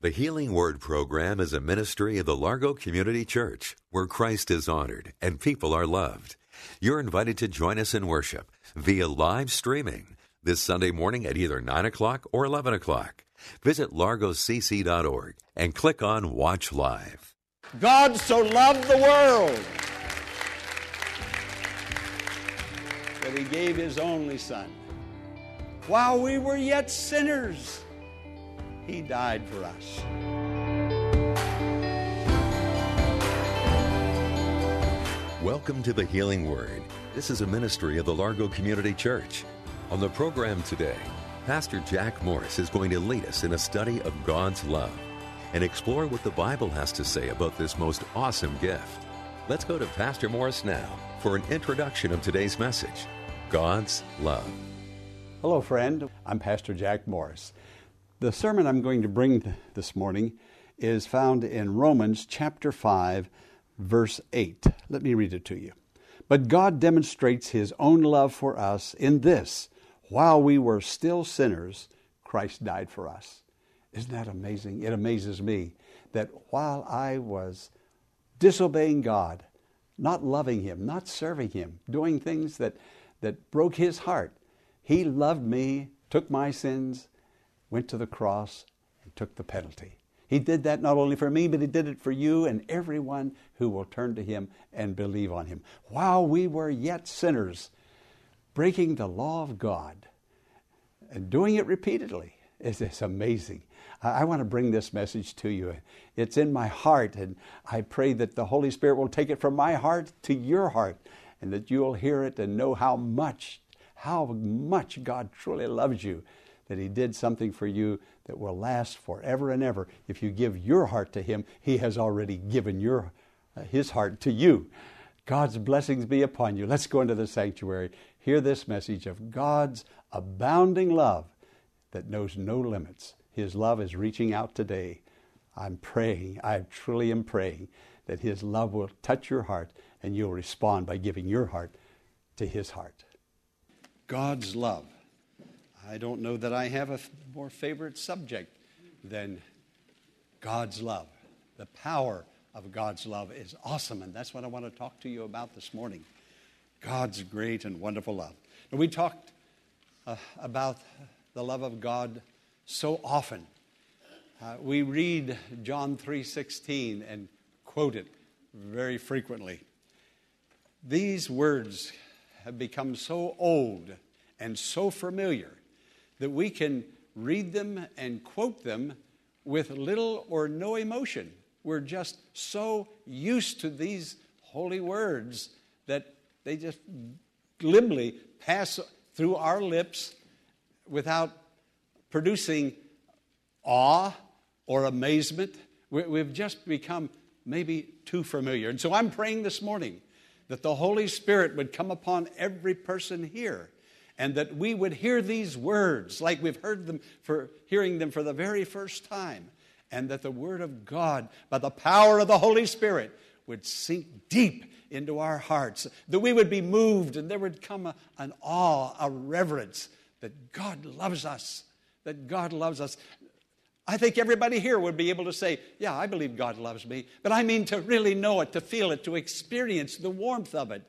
The Healing Word program is a ministry of the Largo Community Church where Christ is honored and people are loved. You're invited to join us in worship via live streaming this Sunday morning at either 9 o'clock or 11 o'clock. Visit largocc.org and click on Watch Live. God so loved the world that he gave his only Son. While we were yet sinners, he died for us. Welcome to the Healing Word. This is a ministry of the Largo Community Church. On the program today, Pastor Jack Morris is going to lead us in a study of God's love and explore what the Bible has to say about this most awesome gift. Let's go to Pastor Morris now for an introduction of today's message God's love. Hello, friend. I'm Pastor Jack Morris. The sermon I'm going to bring this morning is found in Romans chapter 5, verse 8. Let me read it to you. But God demonstrates his own love for us in this while we were still sinners, Christ died for us. Isn't that amazing? It amazes me that while I was disobeying God, not loving Him, not serving Him, doing things that, that broke His heart, He loved me, took my sins, went to the cross, and took the penalty. He did that not only for me, but He did it for you and everyone who will turn to Him and believe on Him. While we were yet sinners, breaking the law of God and doing it repeatedly is it's amazing. I, I want to bring this message to you. It's in my heart, and I pray that the Holy Spirit will take it from my heart to your heart, and that you'll hear it and know how much, how much God truly loves you, that He did something for you that will last forever and ever. If you give your heart to Him, He has already given your, uh, His heart to you. God's blessings be upon you. Let's go into the sanctuary hear this message of God's abounding love that knows no limits. His love is reaching out today. I'm praying, I truly am praying that His love will touch your heart and you'll respond by giving your heart to His heart. God's love. I don't know that I have a more favorite subject than God's love. The power of God's love is awesome, and that's what I want to talk to you about this morning. God's great and wonderful love. We talked uh, about the love of God so often. Uh, we read John 3:16 and quote it very frequently. These words have become so old and so familiar that we can read them and quote them with little or no emotion. We're just so used to these holy words that they just glibly pass through our lips without producing awe or amazement. We've just become maybe too familiar. And so I'm praying this morning that the Holy Spirit would come upon every person here and that we would hear these words like we've heard them for hearing them for the very first time and that the word of God by the power of the Holy Spirit would sink deep into our hearts, that we would be moved and there would come a, an awe, a reverence that God loves us, that God loves us. I think everybody here would be able to say, Yeah, I believe God loves me. But I mean to really know it, to feel it, to experience the warmth of it,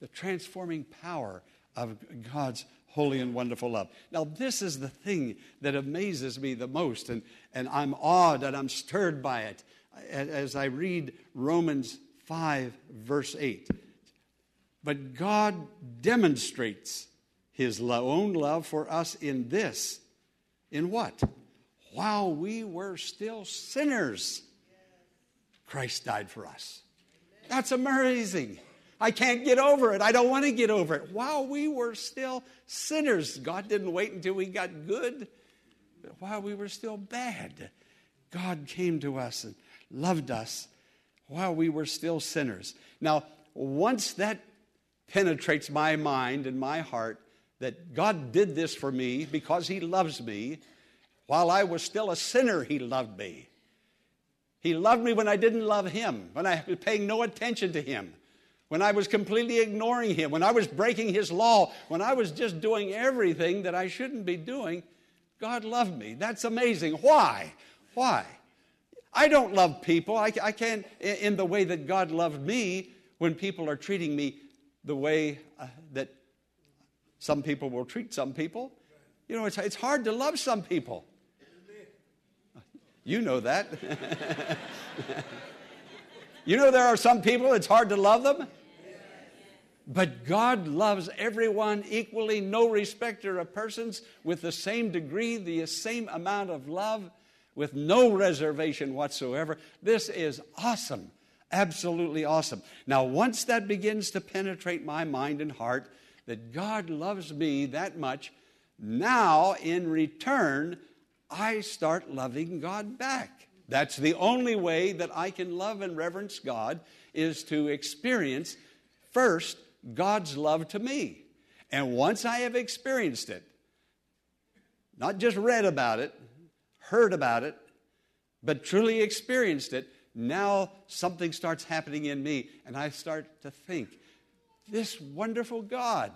the transforming power of God's holy and wonderful love. Now, this is the thing that amazes me the most, and, and I'm awed and I'm stirred by it as I read Romans 5, verse 8. But God demonstrates his own love for us in this. In what? While we were still sinners, Christ died for us. That's amazing. I can't get over it. I don't want to get over it. While we were still sinners, God didn't wait until we got good. While we were still bad, God came to us and loved us while we were still sinners. Now, once that penetrates my mind and my heart that God did this for me because He loves me, while I was still a sinner, He loved me. He loved me when I didn't love Him, when I was paying no attention to Him, when I was completely ignoring Him, when I was breaking His law, when I was just doing everything that I shouldn't be doing. God loved me. That's amazing. Why? Why? I don't love people. I, I can't, in the way that God loved me, when people are treating me the way uh, that some people will treat some people. You know, it's, it's hard to love some people. You know that. you know, there are some people it's hard to love them. But God loves everyone equally, no respecter of persons, with the same degree, the same amount of love, with no reservation whatsoever. This is awesome. Absolutely awesome. Now, once that begins to penetrate my mind and heart, that God loves me that much, now in return, I start loving God back. That's the only way that I can love and reverence God is to experience first God's love to me. And once I have experienced it, not just read about it, heard about it, but truly experienced it, now something starts happening in me, and I start to think, this wonderful God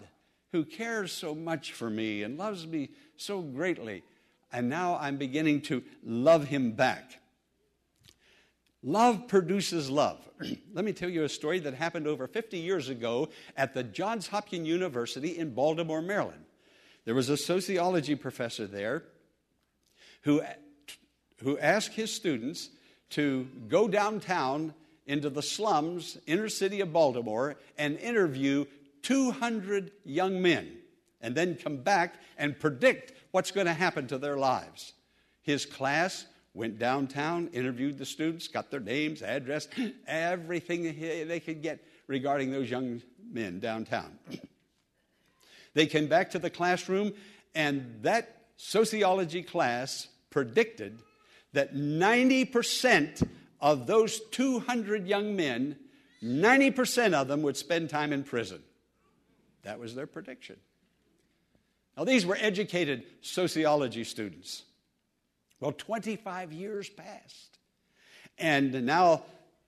who cares so much for me and loves me so greatly, and now I'm beginning to love him back. Love produces love. Let me tell you a story that happened over 50 years ago at the Johns Hopkins University in Baltimore, Maryland. There was a sociology professor there who, who asked his students to go downtown into the slums, inner city of Baltimore, and interview 200 young men, and then come back and predict what's going to happen to their lives. His class went downtown, interviewed the students, got their names, address, everything they could get regarding those young men downtown. they came back to the classroom, and that sociology class predicted that 90% of those 200 young men, 90% of them would spend time in prison. That was their prediction. Now, these were educated sociology students. Well, 25 years passed. And now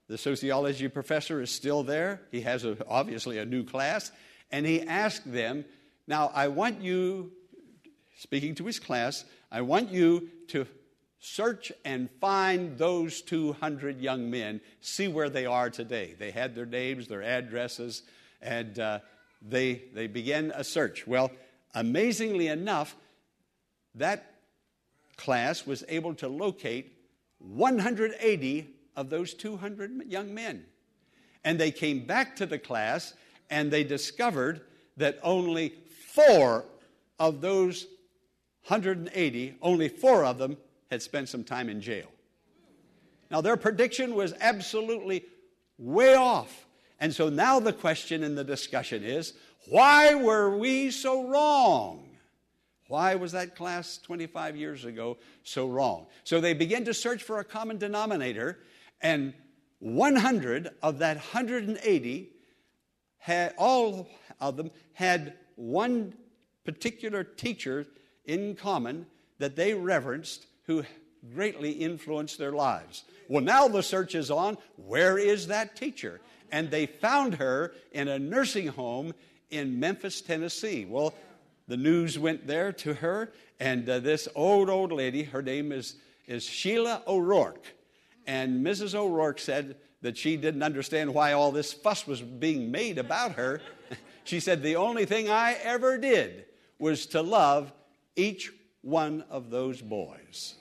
the sociology professor is still there. He has a, obviously a new class. And he asked them, Now, I want you, speaking to his class, I want you to Search and find those 200 young men, see where they are today. They had their names, their addresses, and uh, they, they began a search. Well, amazingly enough, that class was able to locate 180 of those 200 young men. And they came back to the class and they discovered that only four of those 180, only four of them had spent some time in jail. Now, their prediction was absolutely way off. And so now the question in the discussion is why were we so wrong? Why was that class 25 years ago so wrong? So they began to search for a common denominator, and 100 of that 180 had, all of them had one particular teacher in common that they reverenced who greatly influenced their lives. Well, now the search is on. Where is that teacher? And they found her in a nursing home in Memphis, Tennessee. Well, the news went there to her, and uh, this old, old lady, her name is, is Sheila O'Rourke. And Mrs. O'Rourke said that she didn't understand why all this fuss was being made about her. she said, The only thing I ever did was to love each one of those boys.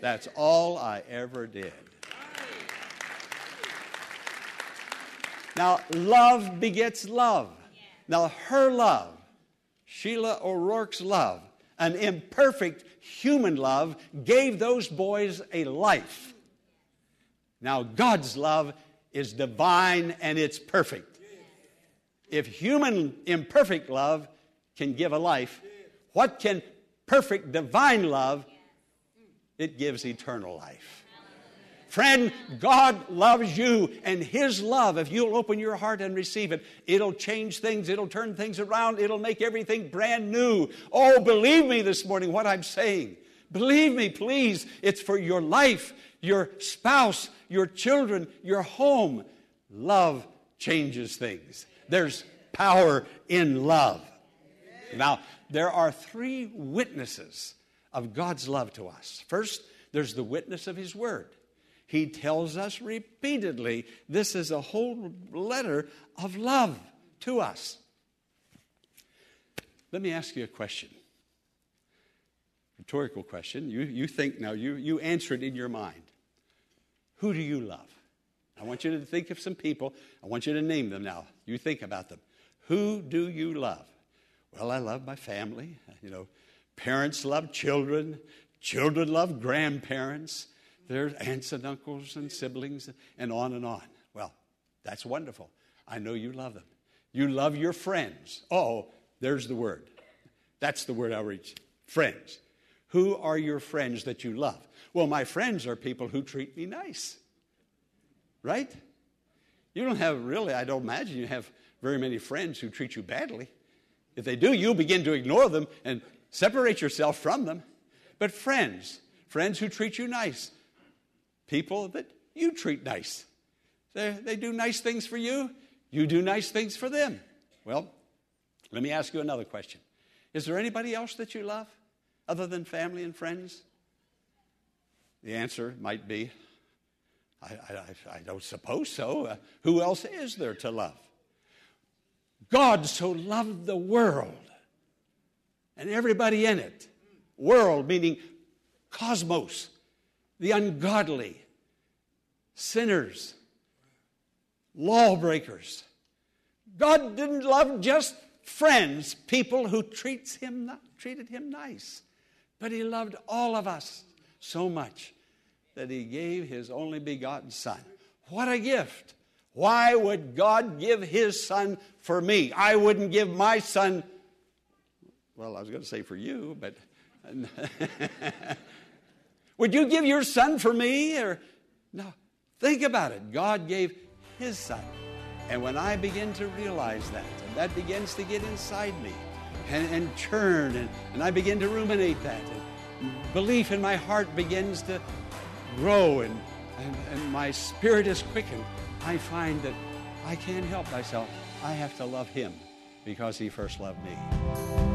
That's all I ever did. Now, love begets love. Now, her love, Sheila O'Rourke's love, an imperfect human love, gave those boys a life. Now, God's love is divine and it's perfect. If human imperfect love can give a life, what can perfect divine love It gives eternal life. Friend, God loves you, and His love, if you'll open your heart and receive it, it'll change things, it'll turn things around, it'll make everything brand new. Oh, believe me this morning what I'm saying. Believe me, please. It's for your life, your spouse, your children, your home. Love changes things. There's power in love. Now, there are three witnesses of God's love to us. First, there's the witness of His Word. He tells us repeatedly this is a whole letter of love to us. Let me ask you a question. Rhetorical question. You, you think now, you, you answer it in your mind. Who do you love? I want you to think of some people. I want you to name them now. You think about them. Who do you love? Well, I love my family. You know, parents love children, children love grandparents. There's aunts and uncles and siblings and on and on. Well, that's wonderful. I know you love them. You love your friends. Oh, there's the word. That's the word I'll reach. Friends. Who are your friends that you love? Well, my friends are people who treat me nice. Right? You don't have really, I don't imagine you have very many friends who treat you badly. If they do, you'll begin to ignore them and separate yourself from them. But friends, friends who treat you nice, people that you treat nice. They, they do nice things for you, you do nice things for them. Well, let me ask you another question Is there anybody else that you love other than family and friends? The answer might be I, I, I don't suppose so. Uh, who else is there to love? God so loved the world and everybody in it. World meaning cosmos, the ungodly, sinners, lawbreakers. God didn't love just friends, people who treats him, treated him nice, but he loved all of us so much that he gave his only begotten Son. What a gift! Why would God give his Son for me? I wouldn't give my Son, well, I was going to say for you, but. Would you give your son for me? Or no. Think about it. God gave his son. And when I begin to realize that, and that begins to get inside me and, and churn, and, and I begin to ruminate that, and belief in my heart begins to grow, and, and, and my spirit is quickened, I find that I can't help myself. I have to love him because he first loved me.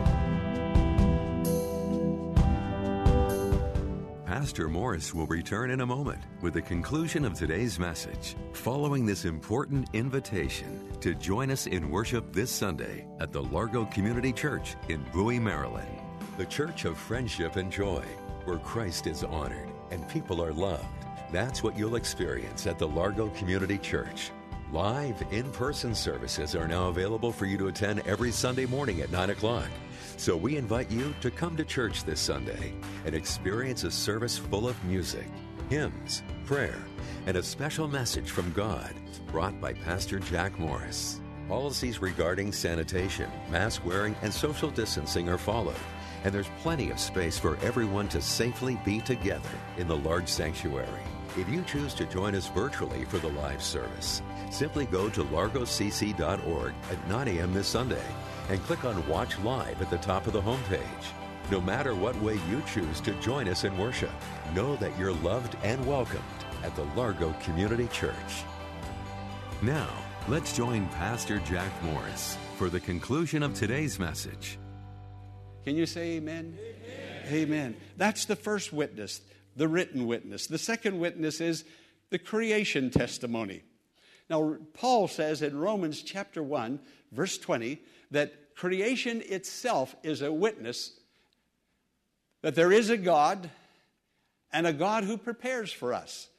Pastor Morris will return in a moment with the conclusion of today's message, following this important invitation to join us in worship this Sunday at the Largo Community Church in Bowie, Maryland. The church of friendship and joy, where Christ is honored and people are loved. That's what you'll experience at the Largo Community Church. Live in person services are now available for you to attend every Sunday morning at 9 o'clock. So we invite you to come to church this Sunday and experience a service full of music, hymns, prayer, and a special message from God brought by Pastor Jack Morris. Policies regarding sanitation, mask wearing, and social distancing are followed, and there's plenty of space for everyone to safely be together in the large sanctuary. If you choose to join us virtually for the live service, simply go to largocc.org at 9 a.m. this Sunday and click on Watch Live at the top of the homepage. No matter what way you choose to join us in worship, know that you're loved and welcomed at the Largo Community Church. Now, let's join Pastor Jack Morris for the conclusion of today's message. Can you say amen? Amen? amen. That's the first witness, the written witness. The second witness is the creation testimony. Now, Paul says in Romans chapter 1, verse 20, that creation itself is a witness that there is a God and a God who prepares for us.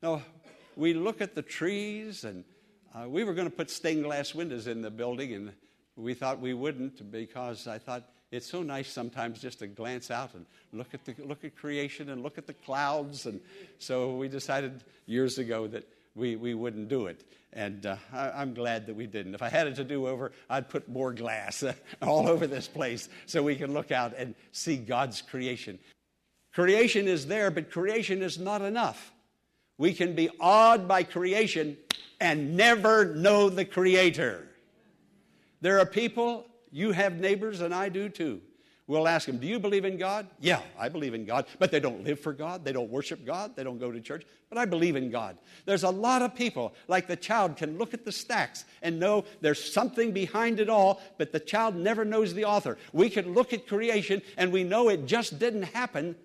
Now, we look at the trees, and uh, we were going to put stained glass windows in the building, and we thought we wouldn't because I thought it's so nice sometimes just to glance out and look at the look at creation and look at the clouds, and so we decided years ago that we, we wouldn't do it. And uh, I, am glad that we didn't. If I had it to do over, I'd put more glass all over this place so we can look out and see God's creation. Creation is there, but creation is not enough. We can be awed by creation and never know the Creator. There are people, you have neighbors, and I do too. We'll ask them, Do you believe in God? Yeah, I believe in God. But they don't live for God. They don't worship God. They don't go to church. But I believe in God. There's a lot of people, like the child, can look at the stacks and know there's something behind it all, but the child never knows the author. We can look at creation and we know it just didn't happen,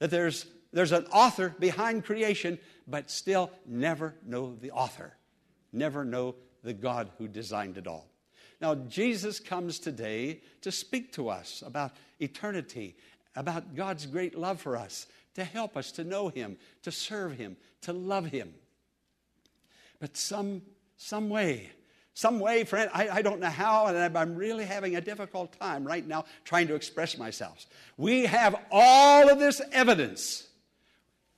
that there's, there's an author behind creation, but still never know the author, never know the God who designed it all. Now, Jesus comes today to speak to us about eternity, about God's great love for us, to help us to know Him, to serve Him, to love Him. But some, some way, some way, friend, I, I don't know how, and I'm really having a difficult time right now trying to express myself. We have all of this evidence,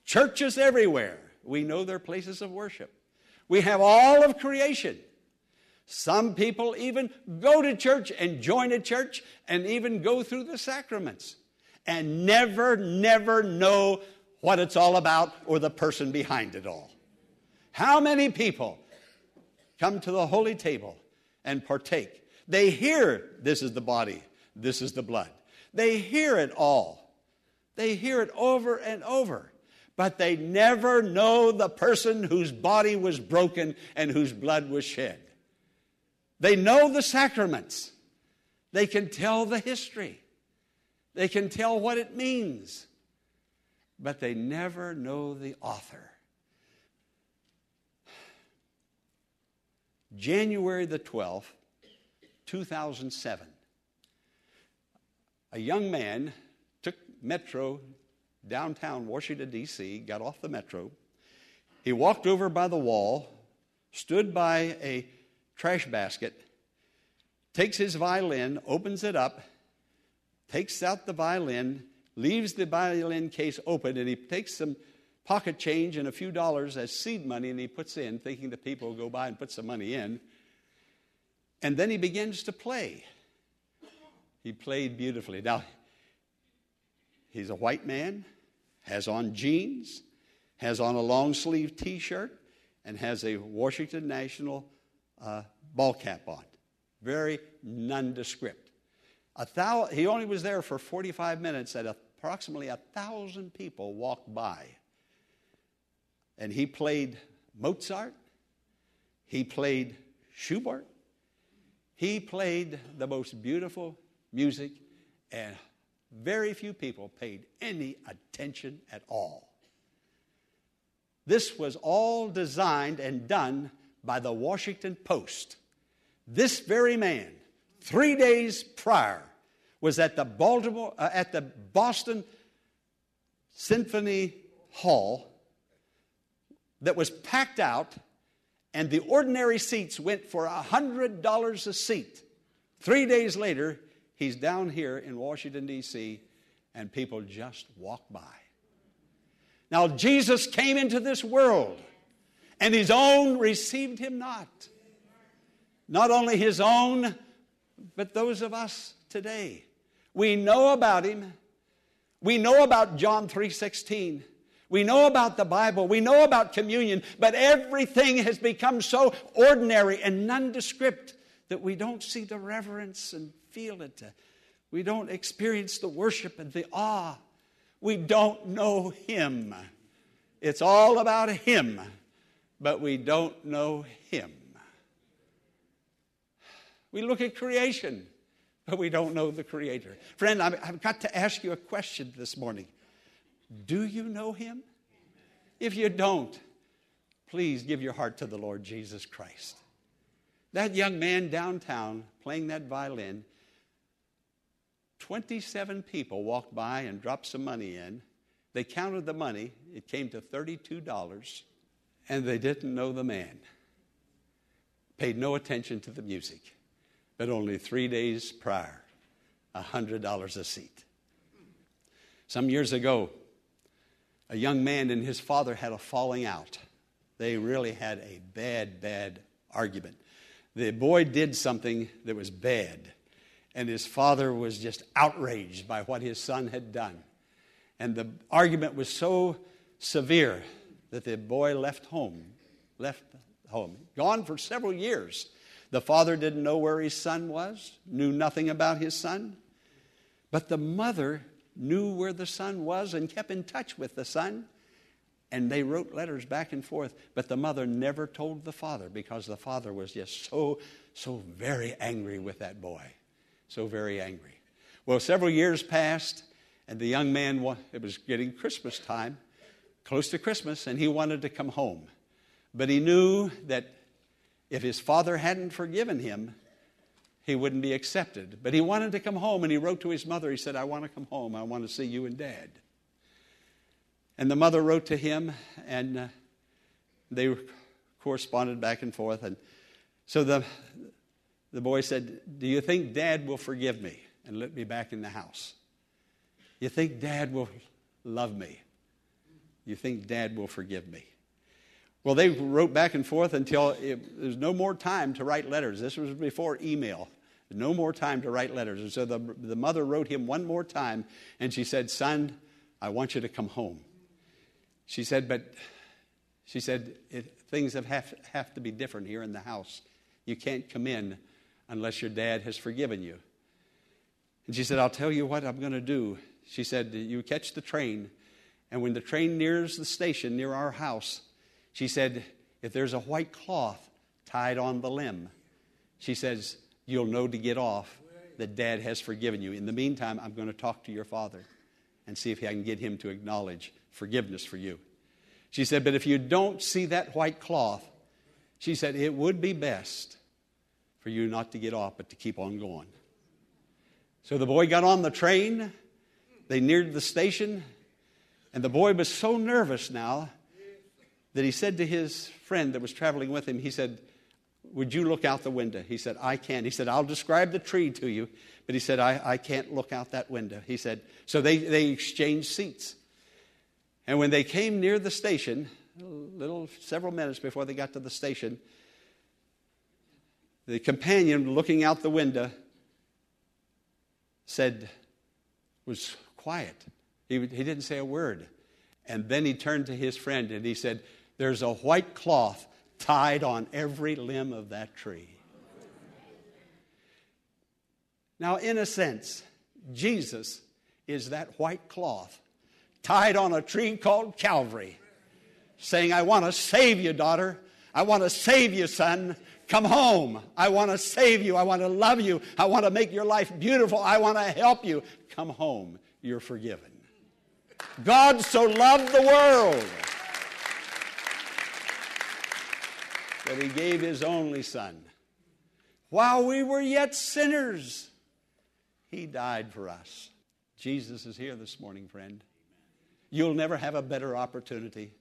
churches everywhere. We know their places of worship. We have all of creation. Some people even go to church and join a church and even go through the sacraments and never, never know what it's all about or the person behind it all. How many people come to the holy table and partake? They hear this is the body, this is the blood. They hear it all. They hear it over and over. But they never know the person whose body was broken and whose blood was shed. They know the sacraments. They can tell the history. They can tell what it means. But they never know the author. January the 12th, 2007. A young man took metro downtown Washington, D.C., got off the metro. He walked over by the wall, stood by a trash basket, takes his violin, opens it up, takes out the violin, leaves the violin case open, and he takes some pocket change and a few dollars as seed money and he puts in, thinking the people will go by and put some money in. And then he begins to play. He played beautifully. Now, he's a white man, has on jeans, has on a long sleeve t shirt, and has a Washington National uh, ball cap on. Very nondescript. A thou- he only was there for 45 minutes, and approximately a thousand people walked by. And he played Mozart, he played Schubert, he played the most beautiful music, and very few people paid any attention at all. This was all designed and done by the Washington Post. This very man, three days prior, was at the Baltimore, uh, at the Boston Symphony Hall that was packed out, and the ordinary seats went for $100 a seat. Three days later, he's down here in Washington, D.C., and people just walk by. Now, Jesus came into this world and his own received him not. Not only his own, but those of us today. We know about him. We know about John 3:16. We know about the Bible. We know about communion, but everything has become so ordinary and nondescript that we don't see the reverence and feel it. We don't experience the worship and the awe. We don't know him. It's all about him but we don't know Him. We look at creation, but we don't know the Creator. Friend, I've got to ask you a question this morning. Do you know Him? If you don't, please give your heart to the Lord Jesus Christ. That young man downtown playing that violin, 27 people walked by and dropped some money in. They counted the money, it came to $32 and they didn't know the man. Paid no attention to the music, but only three days prior, $100 a seat. Some years ago, a young man and his father had a falling out. They really had a bad, bad argument. The boy did something that was bad, and his father was just outraged by what his son had done. And the argument was so severe that the boy left home, left home, gone for several years. The father didn't know where his son was, knew nothing about his son. But the mother knew where the son was and kept in touch with the son. And they wrote letters back and forth. But the mother never told the father because the father was just so, so very angry with that boy. So very angry. Well, several years passed, and the young man, it was getting Christmas time, close to Christmas, and he wanted to come home. But he knew that if his father hadn't forgiven him, he wouldn't be accepted. But he wanted to come home, and he wrote to his mother. He said, I want to come home. I want to see you and dad. And the mother wrote to him, and uh, they corresponded back and forth. And so the, the boy said, Do you think dad will forgive me and let me back in the house? You think dad will love me? You think dad will forgive me? Well, they wrote back and forth until there's no more time to write letters. This was before email. No more time to write letters. And so the, the mother wrote him one more time, and she said, Son, I want you to come home. She said, But she said, things have, have, have to be different here in the house. You can't come in unless your dad has forgiven you. And she said, I'll tell you what I'm going to do. She said, You catch the train, and when the train nears the station near our house, she said, If there's a white cloth tied on the limb, she says, You'll know to get off that dad has forgiven you. In the meantime, I'm going to talk to your father and see if I can get him to acknowledge forgiveness for you. She said, But if you don't see that white cloth, she said, it would be best for you not to get off, but to keep on going. So the boy got on the train. They neared the station. And the boy was so nervous now that he said to his friend that was traveling with him, he said, Would you look out the window? He said, I can't. He said, I'll describe the tree to you, but he said, I, I can't look out that window. He said, So they, they exchanged seats. And when they came near the station, little several minutes before they got to the station, the companion looking out the window said, was quiet. He, he didn't say a word. And then he turned to his friend and he said, there's a white cloth tied on every limb of that tree. Now, in a sense, Jesus is that white cloth tied on a tree called Calvary, saying, I want to save you, daughter. I want to save you, son. Come home. I want to save you. I want to love you. I want to make your life beautiful. I want to help you. Come home. You're forgiven. God so loved the world that he gave his only son. While we were yet sinners, he died for us. Jesus is here this morning, friend. You'll never have a better opportunity.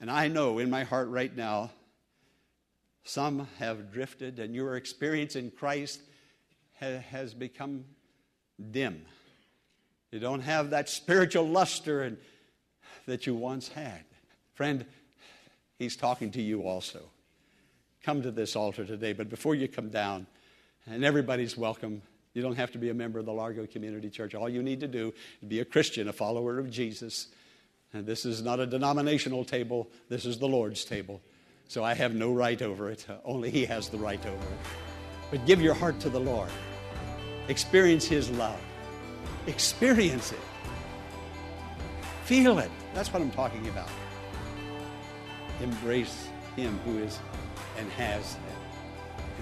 And I know in my heart right now, some have drifted, and your experience in Christ ha- has become dim. You don't have that spiritual luster and, that you once had. Friend, He's talking to you also come to this altar today. But before you come down, and everybody's welcome, you don't have to be a member of the Largo Community Church. All you need to do is be a Christian, a follower of Jesus. And this is not a denominational table, this is the Lord's table. So I have no right over it, only He has the right over it. But give your heart to the Lord, experience His love, experience it, feel it. That's what I'm talking about. Embrace Him who is and has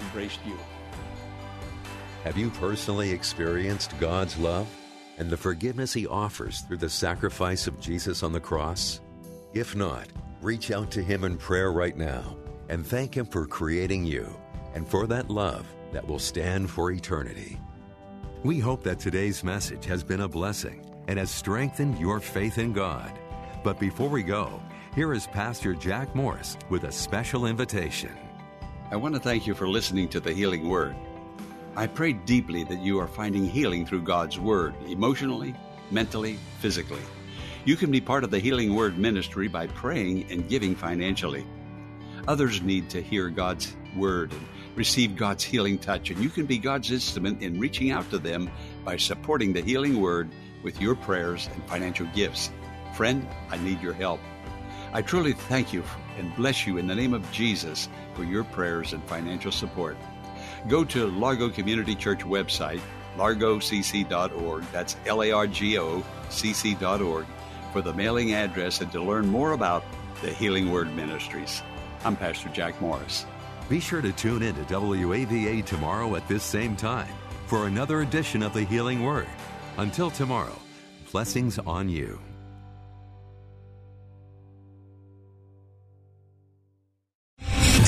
embraced you. Have you personally experienced God's love and the forgiveness He offers through the sacrifice of Jesus on the cross? If not, reach out to Him in prayer right now and thank Him for creating you and for that love that will stand for eternity. We hope that today's message has been a blessing and has strengthened your faith in God. But before we go, here is Pastor Jack Morris with a special invitation. I want to thank you for listening to the Healing Word. I pray deeply that you are finding healing through God's Word, emotionally, mentally, physically. You can be part of the Healing Word ministry by praying and giving financially. Others need to hear God's Word and receive God's healing touch, and you can be God's instrument in reaching out to them by supporting the Healing Word with your prayers and financial gifts. Friend, I need your help. I truly thank you and bless you in the name of Jesus for your prayers and financial support. Go to Largo Community Church website, largocc.org, that's L A R G O C C.org, for the mailing address and to learn more about the Healing Word Ministries. I'm Pastor Jack Morris. Be sure to tune in to WAVA tomorrow at this same time for another edition of the Healing Word. Until tomorrow, blessings on you.